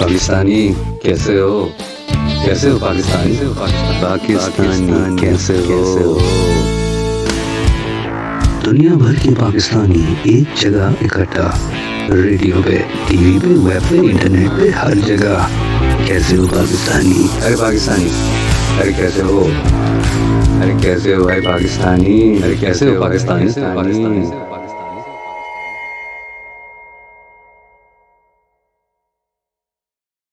پاکستانی کیسے ہو؟ کیسے ہو پاکستانی؟ پاکستانی کیسے ہو؟ دنیا بھر کے پاکستانی ایک جگہ اکٹھا، ریڈیو پہ، ٹی وی پہ، ویب پہ، انٹرنیٹ پہ، ہر جگہ۔ کیسے ہو پاکستانی؟ ارے پاکستانی، ارے کیسے ہو؟ ارے کیسے ہو بھائی پاکستانی؟ ارے کیسے ہو پاکستانی؟